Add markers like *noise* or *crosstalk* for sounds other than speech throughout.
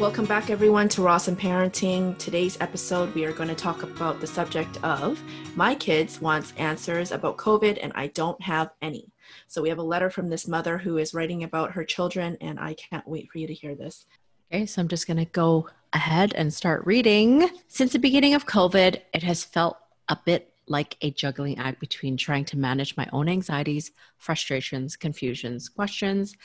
Welcome back, everyone, to Ross and Parenting. Today's episode, we are going to talk about the subject of my kids wants answers about COVID, and I don't have any. So we have a letter from this mother who is writing about her children, and I can't wait for you to hear this. Okay, so I'm just going to go ahead and start reading. Since the beginning of COVID, it has felt a bit like a juggling act between trying to manage my own anxieties, frustrations, confusions, questions,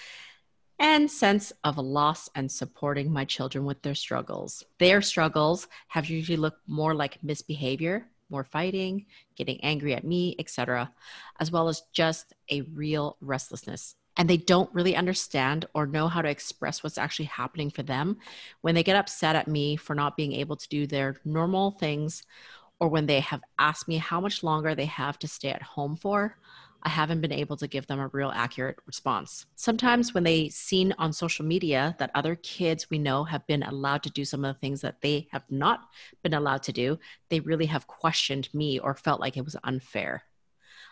and sense of loss and supporting my children with their struggles. Their struggles have usually looked more like misbehavior, more fighting, getting angry at me, etc., as well as just a real restlessness. And they don't really understand or know how to express what's actually happening for them when they get upset at me for not being able to do their normal things or when they have asked me how much longer they have to stay at home for I haven't been able to give them a real accurate response. Sometimes when they seen on social media that other kids we know have been allowed to do some of the things that they have not been allowed to do, they really have questioned me or felt like it was unfair.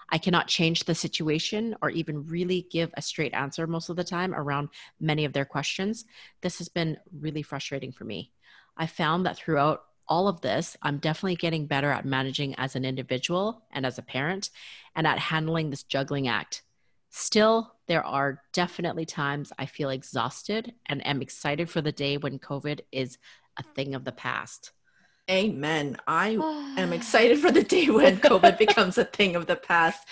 I cannot change the situation or even really give a straight answer most of the time around many of their questions. This has been really frustrating for me. I found that throughout all of this, I'm definitely getting better at managing as an individual and as a parent and at handling this juggling act. Still, there are definitely times I feel exhausted and am excited for the day when COVID is a thing of the past. Amen. I *sighs* am excited for the day when COVID *laughs* becomes a thing of the past.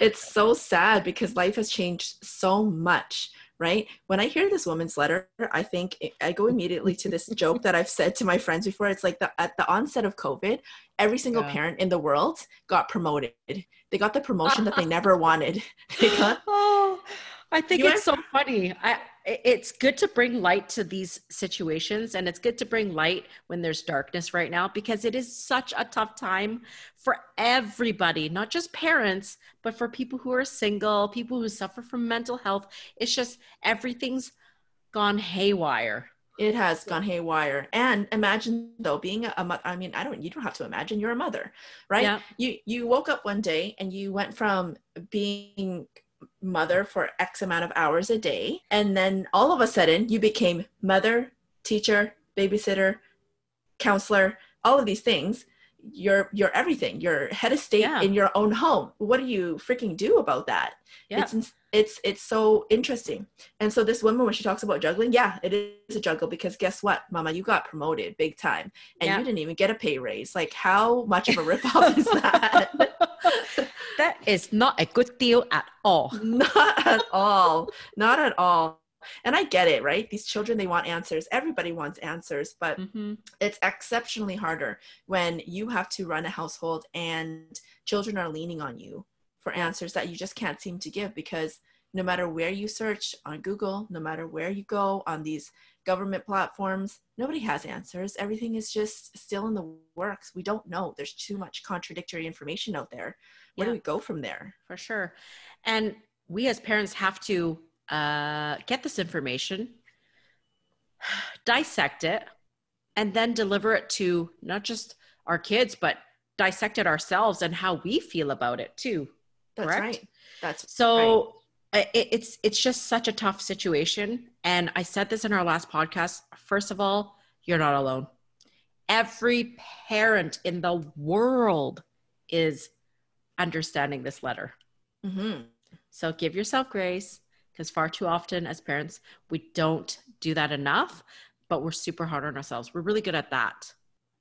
It's so sad because life has changed so much right? When I hear this woman's letter, I think I go immediately to this joke that I've said to my friends before. It's like the, at the onset of COVID, every single yeah. parent in the world got promoted. They got the promotion that they *laughs* never wanted. *laughs* They got. Oh. I think it's so funny. I it's good to bring light to these situations and it's good to bring light when there's darkness right now because it is such a tough time for everybody not just parents but for people who are single people who suffer from mental health it's just everything's gone haywire it has gone haywire and imagine though being a, mother i mean i don't you don't have to imagine you're a mother right yeah. you you woke up one day and you went from being mother for X amount of hours a day. And then all of a sudden you became mother, teacher, babysitter, counselor, all of these things. You're you're everything. You're head of state yeah. in your own home. What do you freaking do about that? Yeah. It's it's it's so interesting. And so this woman when she talks about juggling, yeah, it is a juggle because guess what, mama, you got promoted big time and yeah. you didn't even get a pay raise. Like how much of a ripoff is that? *laughs* *laughs* that is not a good deal at all. *laughs* Not at all. Not at all. And I get it, right? These children, they want answers. Everybody wants answers, but mm-hmm. it's exceptionally harder when you have to run a household and children are leaning on you for answers that you just can't seem to give because no matter where you search on Google, no matter where you go on these government platforms, nobody has answers. Everything is just still in the works. We don't know. There's too much contradictory information out there where yeah. do we go from there for sure and we as parents have to uh, get this information *sighs* dissect it and then deliver it to not just our kids but dissect it ourselves and how we feel about it too that's correct? right that's so right. It, it's it's just such a tough situation and i said this in our last podcast first of all you're not alone every parent in the world is understanding this letter. Mm-hmm. So give yourself grace because far too often as parents, we don't do that enough, but we're super hard on ourselves. We're really good at that.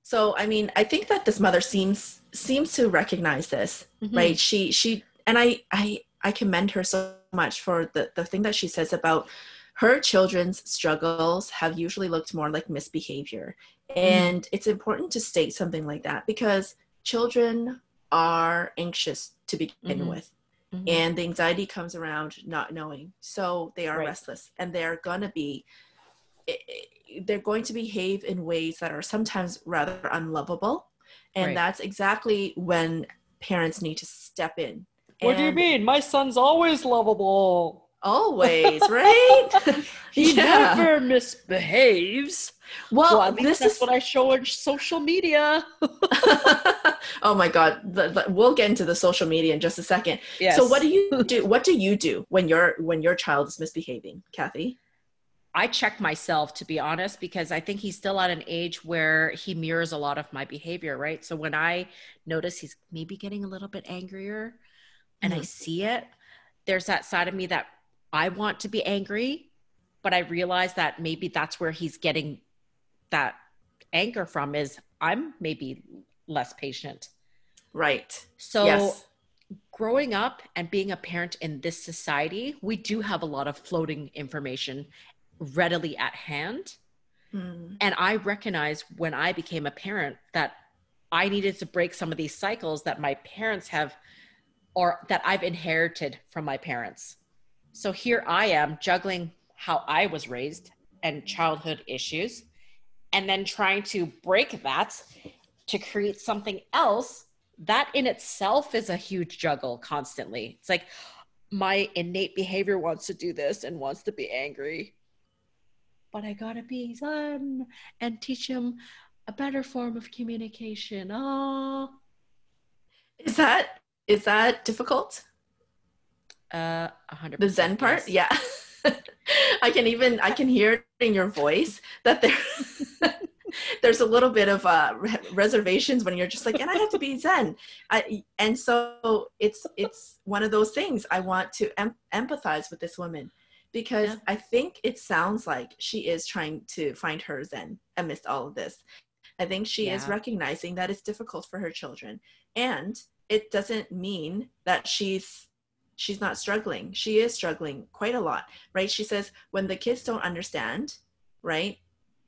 So, I mean, I think that this mother seems seems to recognize this, mm-hmm. right? She she and I I I commend her so much for the the thing that she says about her children's struggles have usually looked more like misbehavior. Mm-hmm. And it's important to state something like that because children are anxious to begin mm-hmm. with. Mm-hmm. And the anxiety comes around not knowing. So they are right. restless and they're going to be, they're going to behave in ways that are sometimes rather unlovable. And right. that's exactly when parents need to step in. What do you mean? My son's always lovable. Always, *laughs* right? *laughs* he yeah. never misbehaves. Well, well this that's is what I show on social media. *laughs* oh my god, the, the, we'll get into the social media in just a second. Yes. So, what do you do? What do you do when your when your child is misbehaving, Kathy? I check myself to be honest because I think he's still at an age where he mirrors a lot of my behavior, right? So when I notice he's maybe getting a little bit angrier and mm-hmm. I see it, there's that side of me that I want to be angry, but I realize that maybe that's where he's getting that anger from is I'm maybe less patient. Right. So yes. growing up and being a parent in this society, we do have a lot of floating information readily at hand. Mm. And I recognize when I became a parent that I needed to break some of these cycles that my parents have or that I've inherited from my parents. So here I am juggling how I was raised and childhood issues, and then trying to break that to create something else. That in itself is a huge juggle constantly. It's like my innate behavior wants to do this and wants to be angry but I gotta be Zen and teach him a better form of communication. Oh, is that is that difficult? Uh, hundred. The Zen part, yes. yeah. *laughs* I can even I can hear in your voice that there *laughs* there's a little bit of uh, reservations when you're just like, and I have to be *laughs* Zen. I, and so it's it's one of those things. I want to em- empathize with this woman because yeah. I think it sounds like she is trying to find her zen amidst all of this. I think she yeah. is recognizing that it's difficult for her children. And it doesn't mean that she's she's not struggling. She is struggling quite a lot, right? She says when the kids don't understand, right?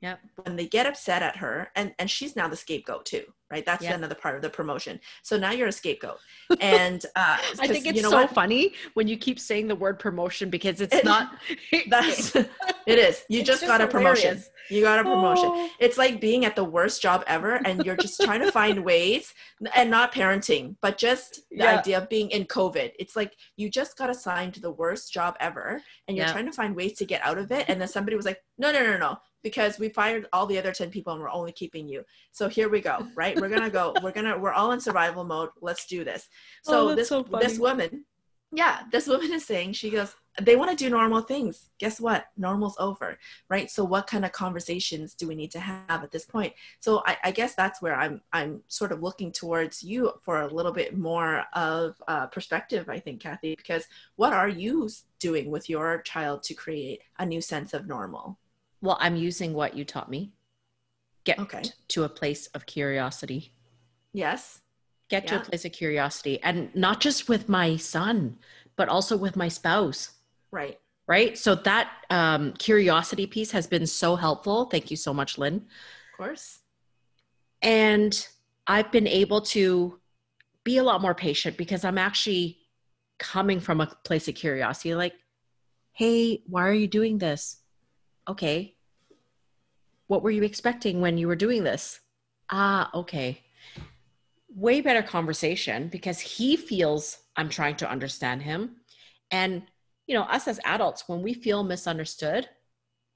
Yep. When they get upset at her, and and she's now the scapegoat too, right? That's yep. another part of the promotion. So now you're a scapegoat, and uh, *laughs* I think it's you know so what? funny when you keep saying the word promotion because it's it, not. *laughs* that's it is. You just, just, got a promotion. You got a promotion. Oh. It's like being at the worst job ever, and you're just trying to find *laughs* ways, and not parenting, but just the yeah. idea of being in COVID. It's like you just got assigned to the worst job ever, and you're trying to find ways to get out of it, and then somebody was like, "No, no, no, no because we fired all the other 10 people and we're only keeping you. So here we go, *laughs* right? We're gonna go, we're gonna, we're all in survival mode. Let's do this. So oh, this so this woman, yeah, this woman is saying, she goes, they want to do normal things. Guess what? Normal's over, right? So what kind of conversations do we need to have at this point? So I, I guess that's where I'm I'm sort of looking towards you for a little bit more of uh, perspective. I think, Kathy, because what are you doing with your child to create a new sense of normal? Well, I'm using what you taught me. Get okay. to a place of curiosity. Yes. Get yeah. to a place of curiosity. And not just with my son, but also with my spouse. Right. Right. So that um, curiosity piece has been so helpful. Thank you so much, Lynn. Of course. And I've been able to be a lot more patient because I'm actually coming from a place of curiosity like, hey, why are you doing this? Okay, what were you expecting when you were doing this? Ah, okay. Way better conversation because he feels I'm trying to understand him. And, you know, us as adults, when we feel misunderstood,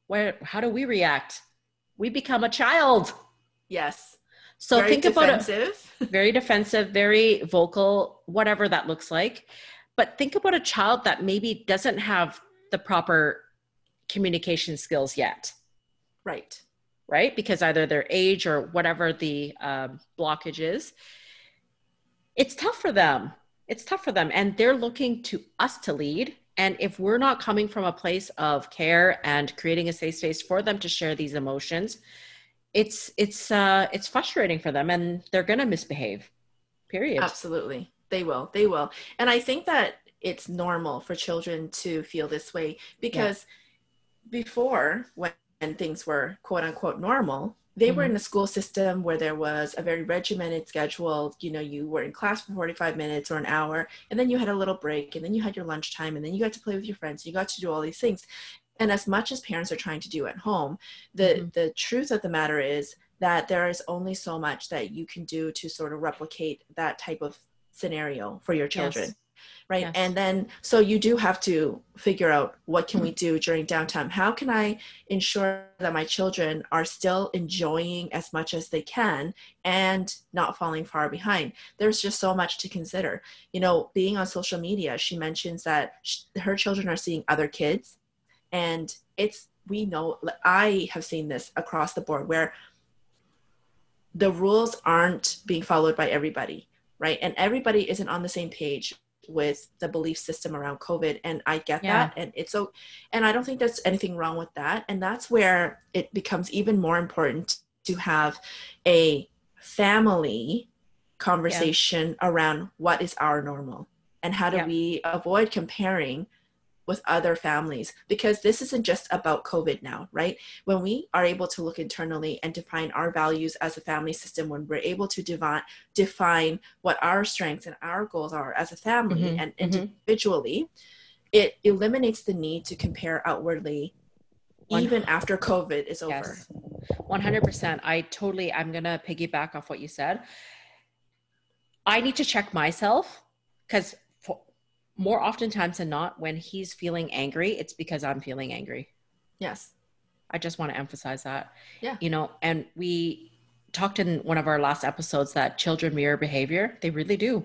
where how do we react? We become a child. Yes. So very think defensive. about *laughs* it. Very defensive, very vocal, whatever that looks like. But think about a child that maybe doesn't have the proper communication skills yet. Right right? Because either their age or whatever the um, blockage is, it's tough for them. It's tough for them. And they're looking to us to lead. And if we're not coming from a place of care and creating a safe space for them to share these emotions, it's it's uh, it's frustrating for them, and they're gonna misbehave. Period. Absolutely, they will. They will. And I think that it's normal for children to feel this way because yeah. before when and things were quote unquote normal they mm-hmm. were in a school system where there was a very regimented schedule you know you were in class for 45 minutes or an hour and then you had a little break and then you had your lunchtime and then you got to play with your friends you got to do all these things and as much as parents are trying to do at home the mm-hmm. the truth of the matter is that there is only so much that you can do to sort of replicate that type of scenario for your children yes right? Yes. and then so you do have to figure out what can we do during downtime? How can i ensure that my children are still enjoying as much as they can and not falling far behind? There's just so much to consider. You know being on social media she mentions that her children are seeing other kids and it's we know i have seen this across the board where the rules aren't being followed by everybody right? And everybody isn't on the same page with the belief system around covid and i get yeah. that and it's so and i don't think there's anything wrong with that and that's where it becomes even more important to have a family conversation yeah. around what is our normal and how do yeah. we avoid comparing with other families because this isn't just about COVID now, right? When we are able to look internally and define our values as a family system, when we're able to define define what our strengths and our goals are as a family mm-hmm. and mm-hmm. individually, it eliminates the need to compare outwardly even after COVID is over. Yes. 100%. I totally, I'm going to piggyback off what you said. I need to check myself because more oftentimes than not, when he's feeling angry, it's because I'm feeling angry. Yes. I just want to emphasize that. Yeah. You know, and we talked in one of our last episodes that children mirror behavior. They really do.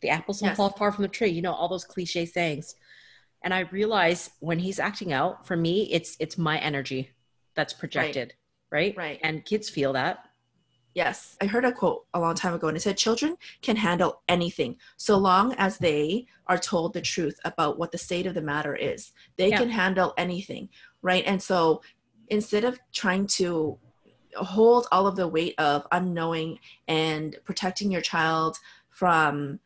The apples don't yes. fall far from the tree. You know, all those cliche sayings. And I realize when he's acting out, for me, it's it's my energy that's projected. Right. Right. right. And kids feel that. Yes. I heard a quote a long time ago and it said children can handle anything so long as they are told the truth about what the state of the matter is. They yeah. can handle anything, right? And so instead of trying to hold all of the weight of unknowing and protecting your child from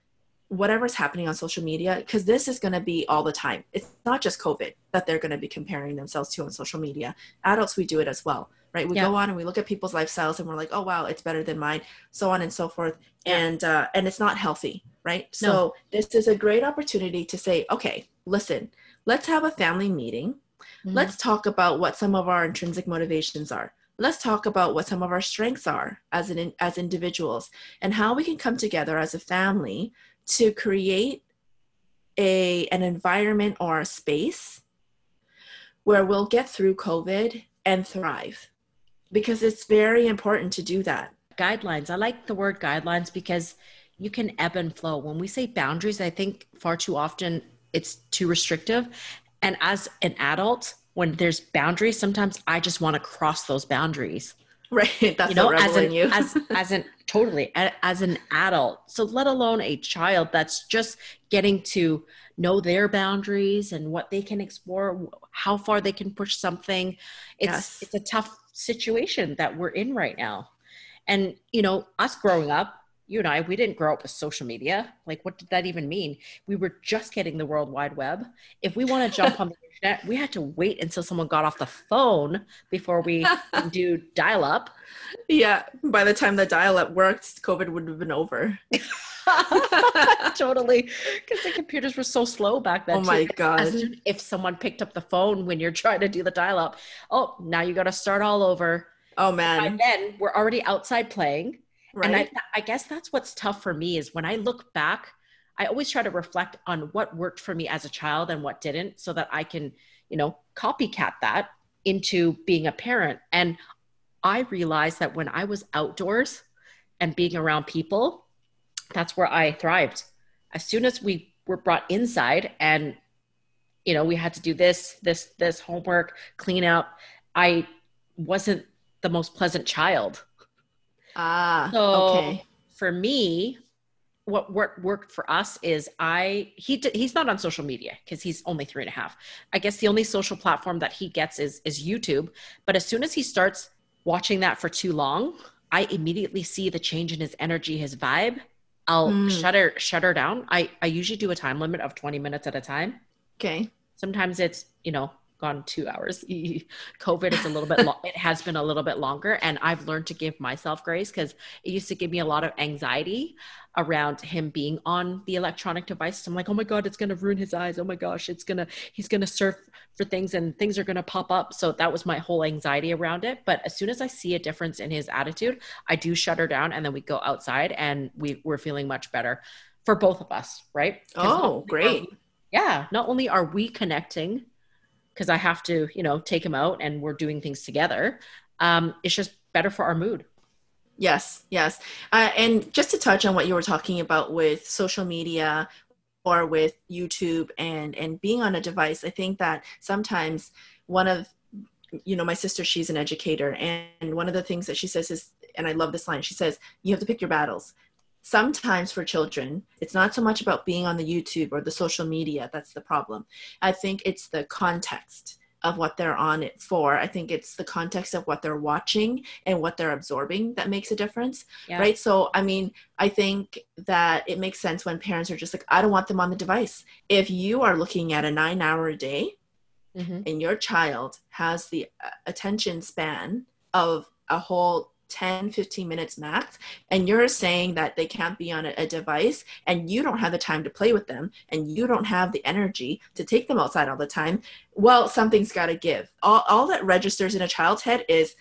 whatever's happening on social media because this is going to be all the time it's not just covid that they're going to be comparing themselves to on social media adults we do it as well right we yeah. go on and we look at people's lifestyles and we're like oh wow it's better than mine so on and so forth yeah. and uh, and it's not healthy right no. so this is a great opportunity to say okay listen let's have a family meeting mm-hmm. let's talk about what some of our intrinsic motivations are let's talk about what some of our strengths are as an as individuals and how we can come together as a family to create a an environment or a space where we'll get through covid and thrive because it's very important to do that. Guidelines. I like the word guidelines because you can ebb and flow. When we say boundaries, I think far too often it's too restrictive. And as an adult, when there's boundaries, sometimes I just want to cross those boundaries. Right. *laughs* That's you know, as an, you. as as an totally as an adult. So let alone a child that's just getting to know their boundaries and what they can explore, how far they can push something. It's yes. it's a tough situation that we're in right now. And, you know, us growing up, you and I, we didn't grow up with social media. Like, what did that even mean? We were just getting the World Wide Web. If we want to jump on the *laughs* internet, we had to wait until someone got off the phone before we do dial up. Yeah. By the time the dial up worked, COVID would have been over. *laughs* totally. Because the computers were so slow back then. Oh my too. God. if someone picked up the phone when you're trying to do the dial up, oh, now you got to start all over. Oh man. And then we're already outside playing. Right. And I, I guess that's what's tough for me is when I look back, I always try to reflect on what worked for me as a child and what didn't so that I can, you know, copycat that into being a parent. And I realized that when I was outdoors and being around people, that's where I thrived. As soon as we were brought inside and you know we had to do this this this homework clean up i wasn't the most pleasant child ah so okay for me what worked worked for us is i he he's not on social media because he's only three and a half i guess the only social platform that he gets is is youtube but as soon as he starts watching that for too long i immediately see the change in his energy his vibe I'll mm. shut her shut her down. I I usually do a time limit of 20 minutes at a time. Okay. Sometimes it's, you know, gone 2 hours. *laughs* COVID is a little bit lo- it has been a little bit longer and I've learned to give myself grace cuz it used to give me a lot of anxiety around him being on the electronic device. I'm like, "Oh my god, it's going to ruin his eyes. Oh my gosh, it's going to he's going to surf for things and things are going to pop up. So that was my whole anxiety around it. But as soon as I see a difference in his attitude, I do shut her down and then we go outside and we, we're feeling much better for both of us, right? Oh, great. Yeah. Not only are we connecting because I have to, you know, take him out and we're doing things together, um, it's just better for our mood. Yes, yes. Uh, and just to touch on what you were talking about with social media, or with YouTube and and being on a device, I think that sometimes one of you know, my sister, she's an educator. And one of the things that she says is, and I love this line, she says, you have to pick your battles. Sometimes for children, it's not so much about being on the YouTube or the social media that's the problem. I think it's the context of what they're on it for. I think it's the context of what they're watching and what they're absorbing that makes a difference. Yeah. Right. So, I mean, I think that it makes sense when parents are just like, I don't want them on the device. If you are looking at a nine hour a day mm-hmm. and your child has the uh, attention span of a whole 10 15 minutes max and you're saying that they can't be on a, a, device and you don't have the time to play with them and you don't have the energy to take them outside all the time well something's got to give. All, all that registers in a child's head is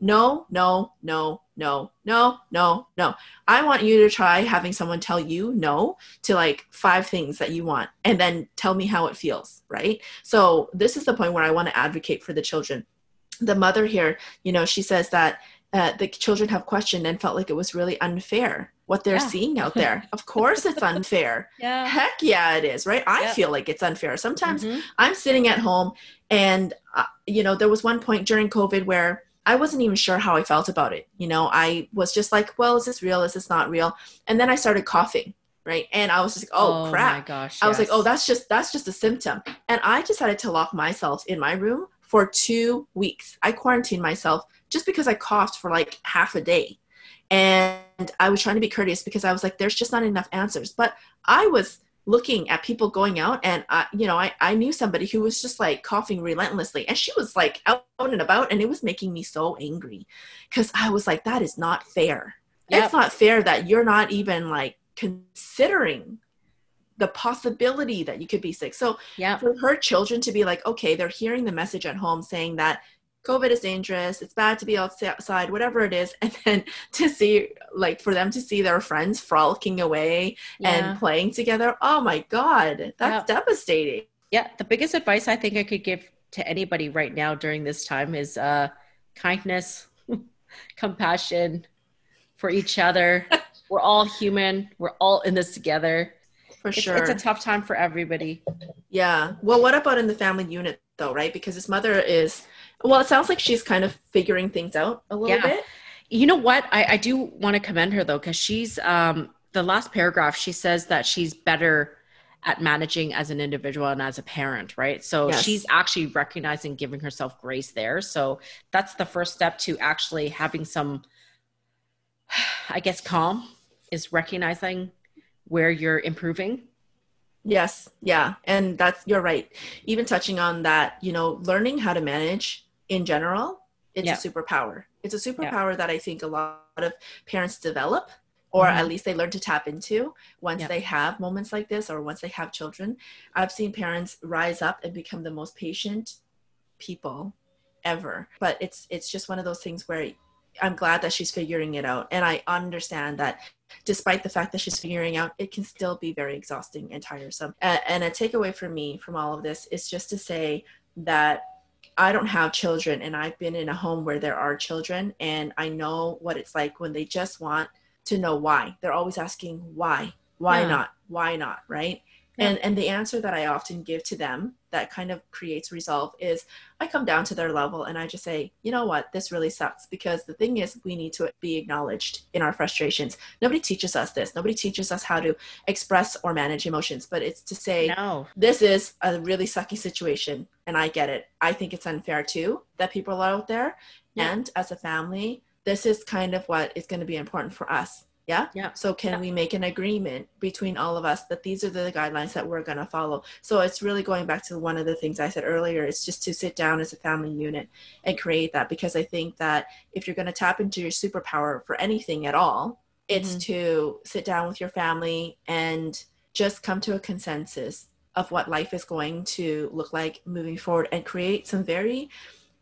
no no no no no no no. I want you to try having someone tell you no to like five things that you want and then tell me how it feels right? So this is the point where i want to advocate for the children. The mother here you know she says that uh, the children have questioned and felt like it was really unfair what they're yeah. seeing out there. of *laughs* course, it's unfair. yeah. Heck yeah, it is, right? I feel like it's unfair. Sometimes mm-hmm. I'm sitting at home and, uh, you know, there was one point during COVID where I wasn't even sure how I felt about it. You know, I was just like, well, is this real? Is this not real? And then I started coughing. Right. And I was just like, oh, oh crap. gosh. I was like, oh, that's just, that's just a symptom. And I decided to lock myself in my room for two weeks. I quarantined myself just because I coughed for like half a day. And I was trying to be courteous because I was like, there's just not enough answers. But I was looking at people going out and I, you know, I, I knew somebody who was just like coughing relentlessly and she was like out and about and it was making me so angry because I was like, that is not fair. Yep. It's not fair that you're not even like considering the possibility that you could be sick. So yeah. for her children to be like, okay, they're hearing the message at home saying that COVID is dangerous. It's bad to be outside, whatever it is. *laughs* And then to see, like, for them to see their friends frolicking away yeah. and playing together. Oh my God, that's yeah. devastating. Yeah. The biggest advice I think I could give to anybody right now during this time is uh, kindness, *laughs* compassion for each other. *laughs* We're all human. We're all in this together. For it's, sure. It's a tough time for everybody. Yeah. Well, what about in the family unit, though, right? Because his mother is well, it sounds like she's kind of figuring things out a little yeah. bit. You know what? I, I do want to commend her though, because she's um, the last paragraph. She says that she's better at managing as an individual and as a parent, right? So yes. she's actually recognizing, giving herself grace there. So that's the first step to actually having some, *sighs* I guess, calm is recognizing where you're improving Yes, yeah. And that's you're right. Even touching on that, you know, learning how to manage in general, it's yeah. a superpower. It's a superpower yeah. that I think a lot of parents develop or mm-hmm. at least they learn to tap into once they have moments like this or once they have children. I've seen parents rise up and become the most patient people ever. But it's it's just one of those things where I'm glad that she's figuring it out. And I understand that despite the fact that she's figuring out, it can still be very exhausting and tiresome. And a takeaway for me from all of this is just to say that I don't have children and I've been in a home where there are children and I know what it's like when they just want to know why. They're always asking why, why yeah. not, why not, right? Yeah. And and the answer that I often give to them that kind of creates resolve is I come down to their level and I just say, you know what, this really sucks because the thing is we need to be acknowledged in our frustrations. Nobody teaches us this. Nobody teaches us how to express or manage emotions, but it's to say no. this is a really sucky situation and I get it. I think it's unfair too that people are out there yeah. and as a family, this is kind of what is going to be important for us yeah yeah so can yeah. we make an agreement between all of us that these are the guidelines that we're going to follow so it's really going back to one of the things i said earlier it's just to sit down as a family unit and create that because i think that if you're going to tap into your superpower for anything at all it's mm-hmm. to sit down with your family and just come to a consensus of what life is going to look like moving forward and create some very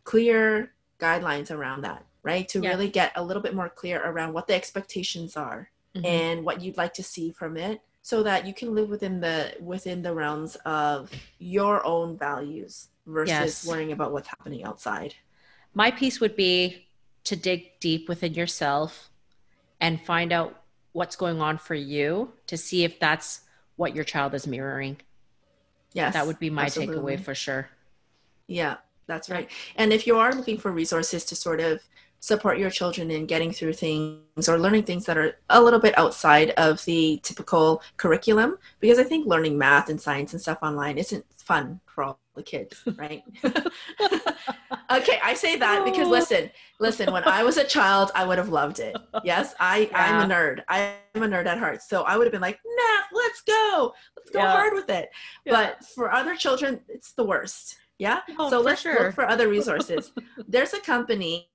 clear guidelines around that right? To yeah. really get a little bit more clear around what the expectations are mm-hmm. and what you'd like to see from it so that you can live within the within the realms of your own values versus yes. worrying about what's happening outside. My piece would be to dig deep within yourself and find out what's going on for you to see if that's what your child is mirroring. Yes. That would be my absolutely. takeaway for sure. Yeah, That's right. And if you are looking for resources to sort of support your children in getting through things or learning things that are a little bit outside of the typical curriculum, because I think learning math and science and stuff online isn't fun for all the kids, *laughs* right? *laughs* okay, I say that because listen, listen, when I was a child, I would have loved it. Yes, I, yeah. I'm a nerd. I'm a nerd at heart. So I would have been like, nah, let's go. Let's go yeah. hard with it. Yeah. But for other children, it's the worst. Yeah. Oh, so let's sure. look for other resources. *laughs* There's a company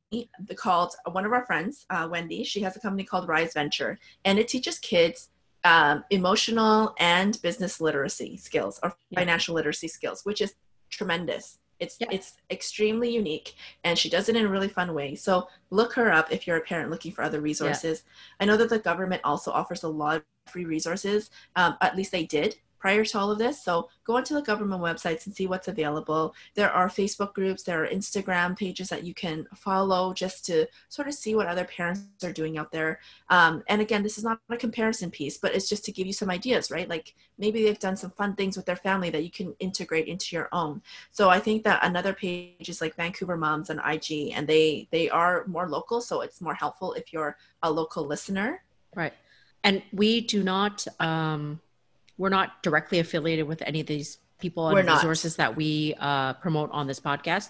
called one of our friends, uh, Wendy. She has a company called Rise Venture, and it teaches kids um, emotional and business literacy skills or yeah. financial literacy skills, which is tremendous. It's yeah. it's extremely unique, and she does it in a really fun way. So look her up if you're a parent looking for other resources. Yeah. I know that the government also offers a lot of free resources. Um, at least they did prior to all of this. So go onto the government websites and see what's available. There are Facebook groups, there are Instagram pages that you can follow just to sort of see what other parents are doing out there. Um, and again, this is not a comparison piece, but it's just to give you some ideas, right? Like maybe they've done some fun things with their family that you can integrate into your own. So I think that another page is like Vancouver Moms on IG, and they they are more local, so it's more helpful if you're a local listener. Right. And we do not um we're not directly affiliated with any of these people and resources that we uh, promote on this podcast.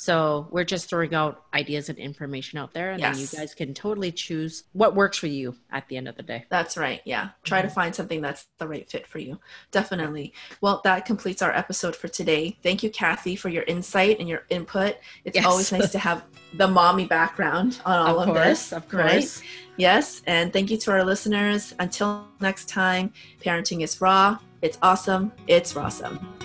So we're just throwing out ideas and information out there, and yes. then you guys can totally choose what works for you at the end of the day. That's right. Yeah. Try mm-hmm. to find something that's the right fit for you. Definitely. Well, that completes our episode for today. Thank you, Kathy, for your insight and your input. It's yes. always nice to have the mommy background on *laughs* all of, of course, this. Of course. Right? Yes. And thank you to our listeners. Until next time, parenting is raw. It's awesome. It's awesome.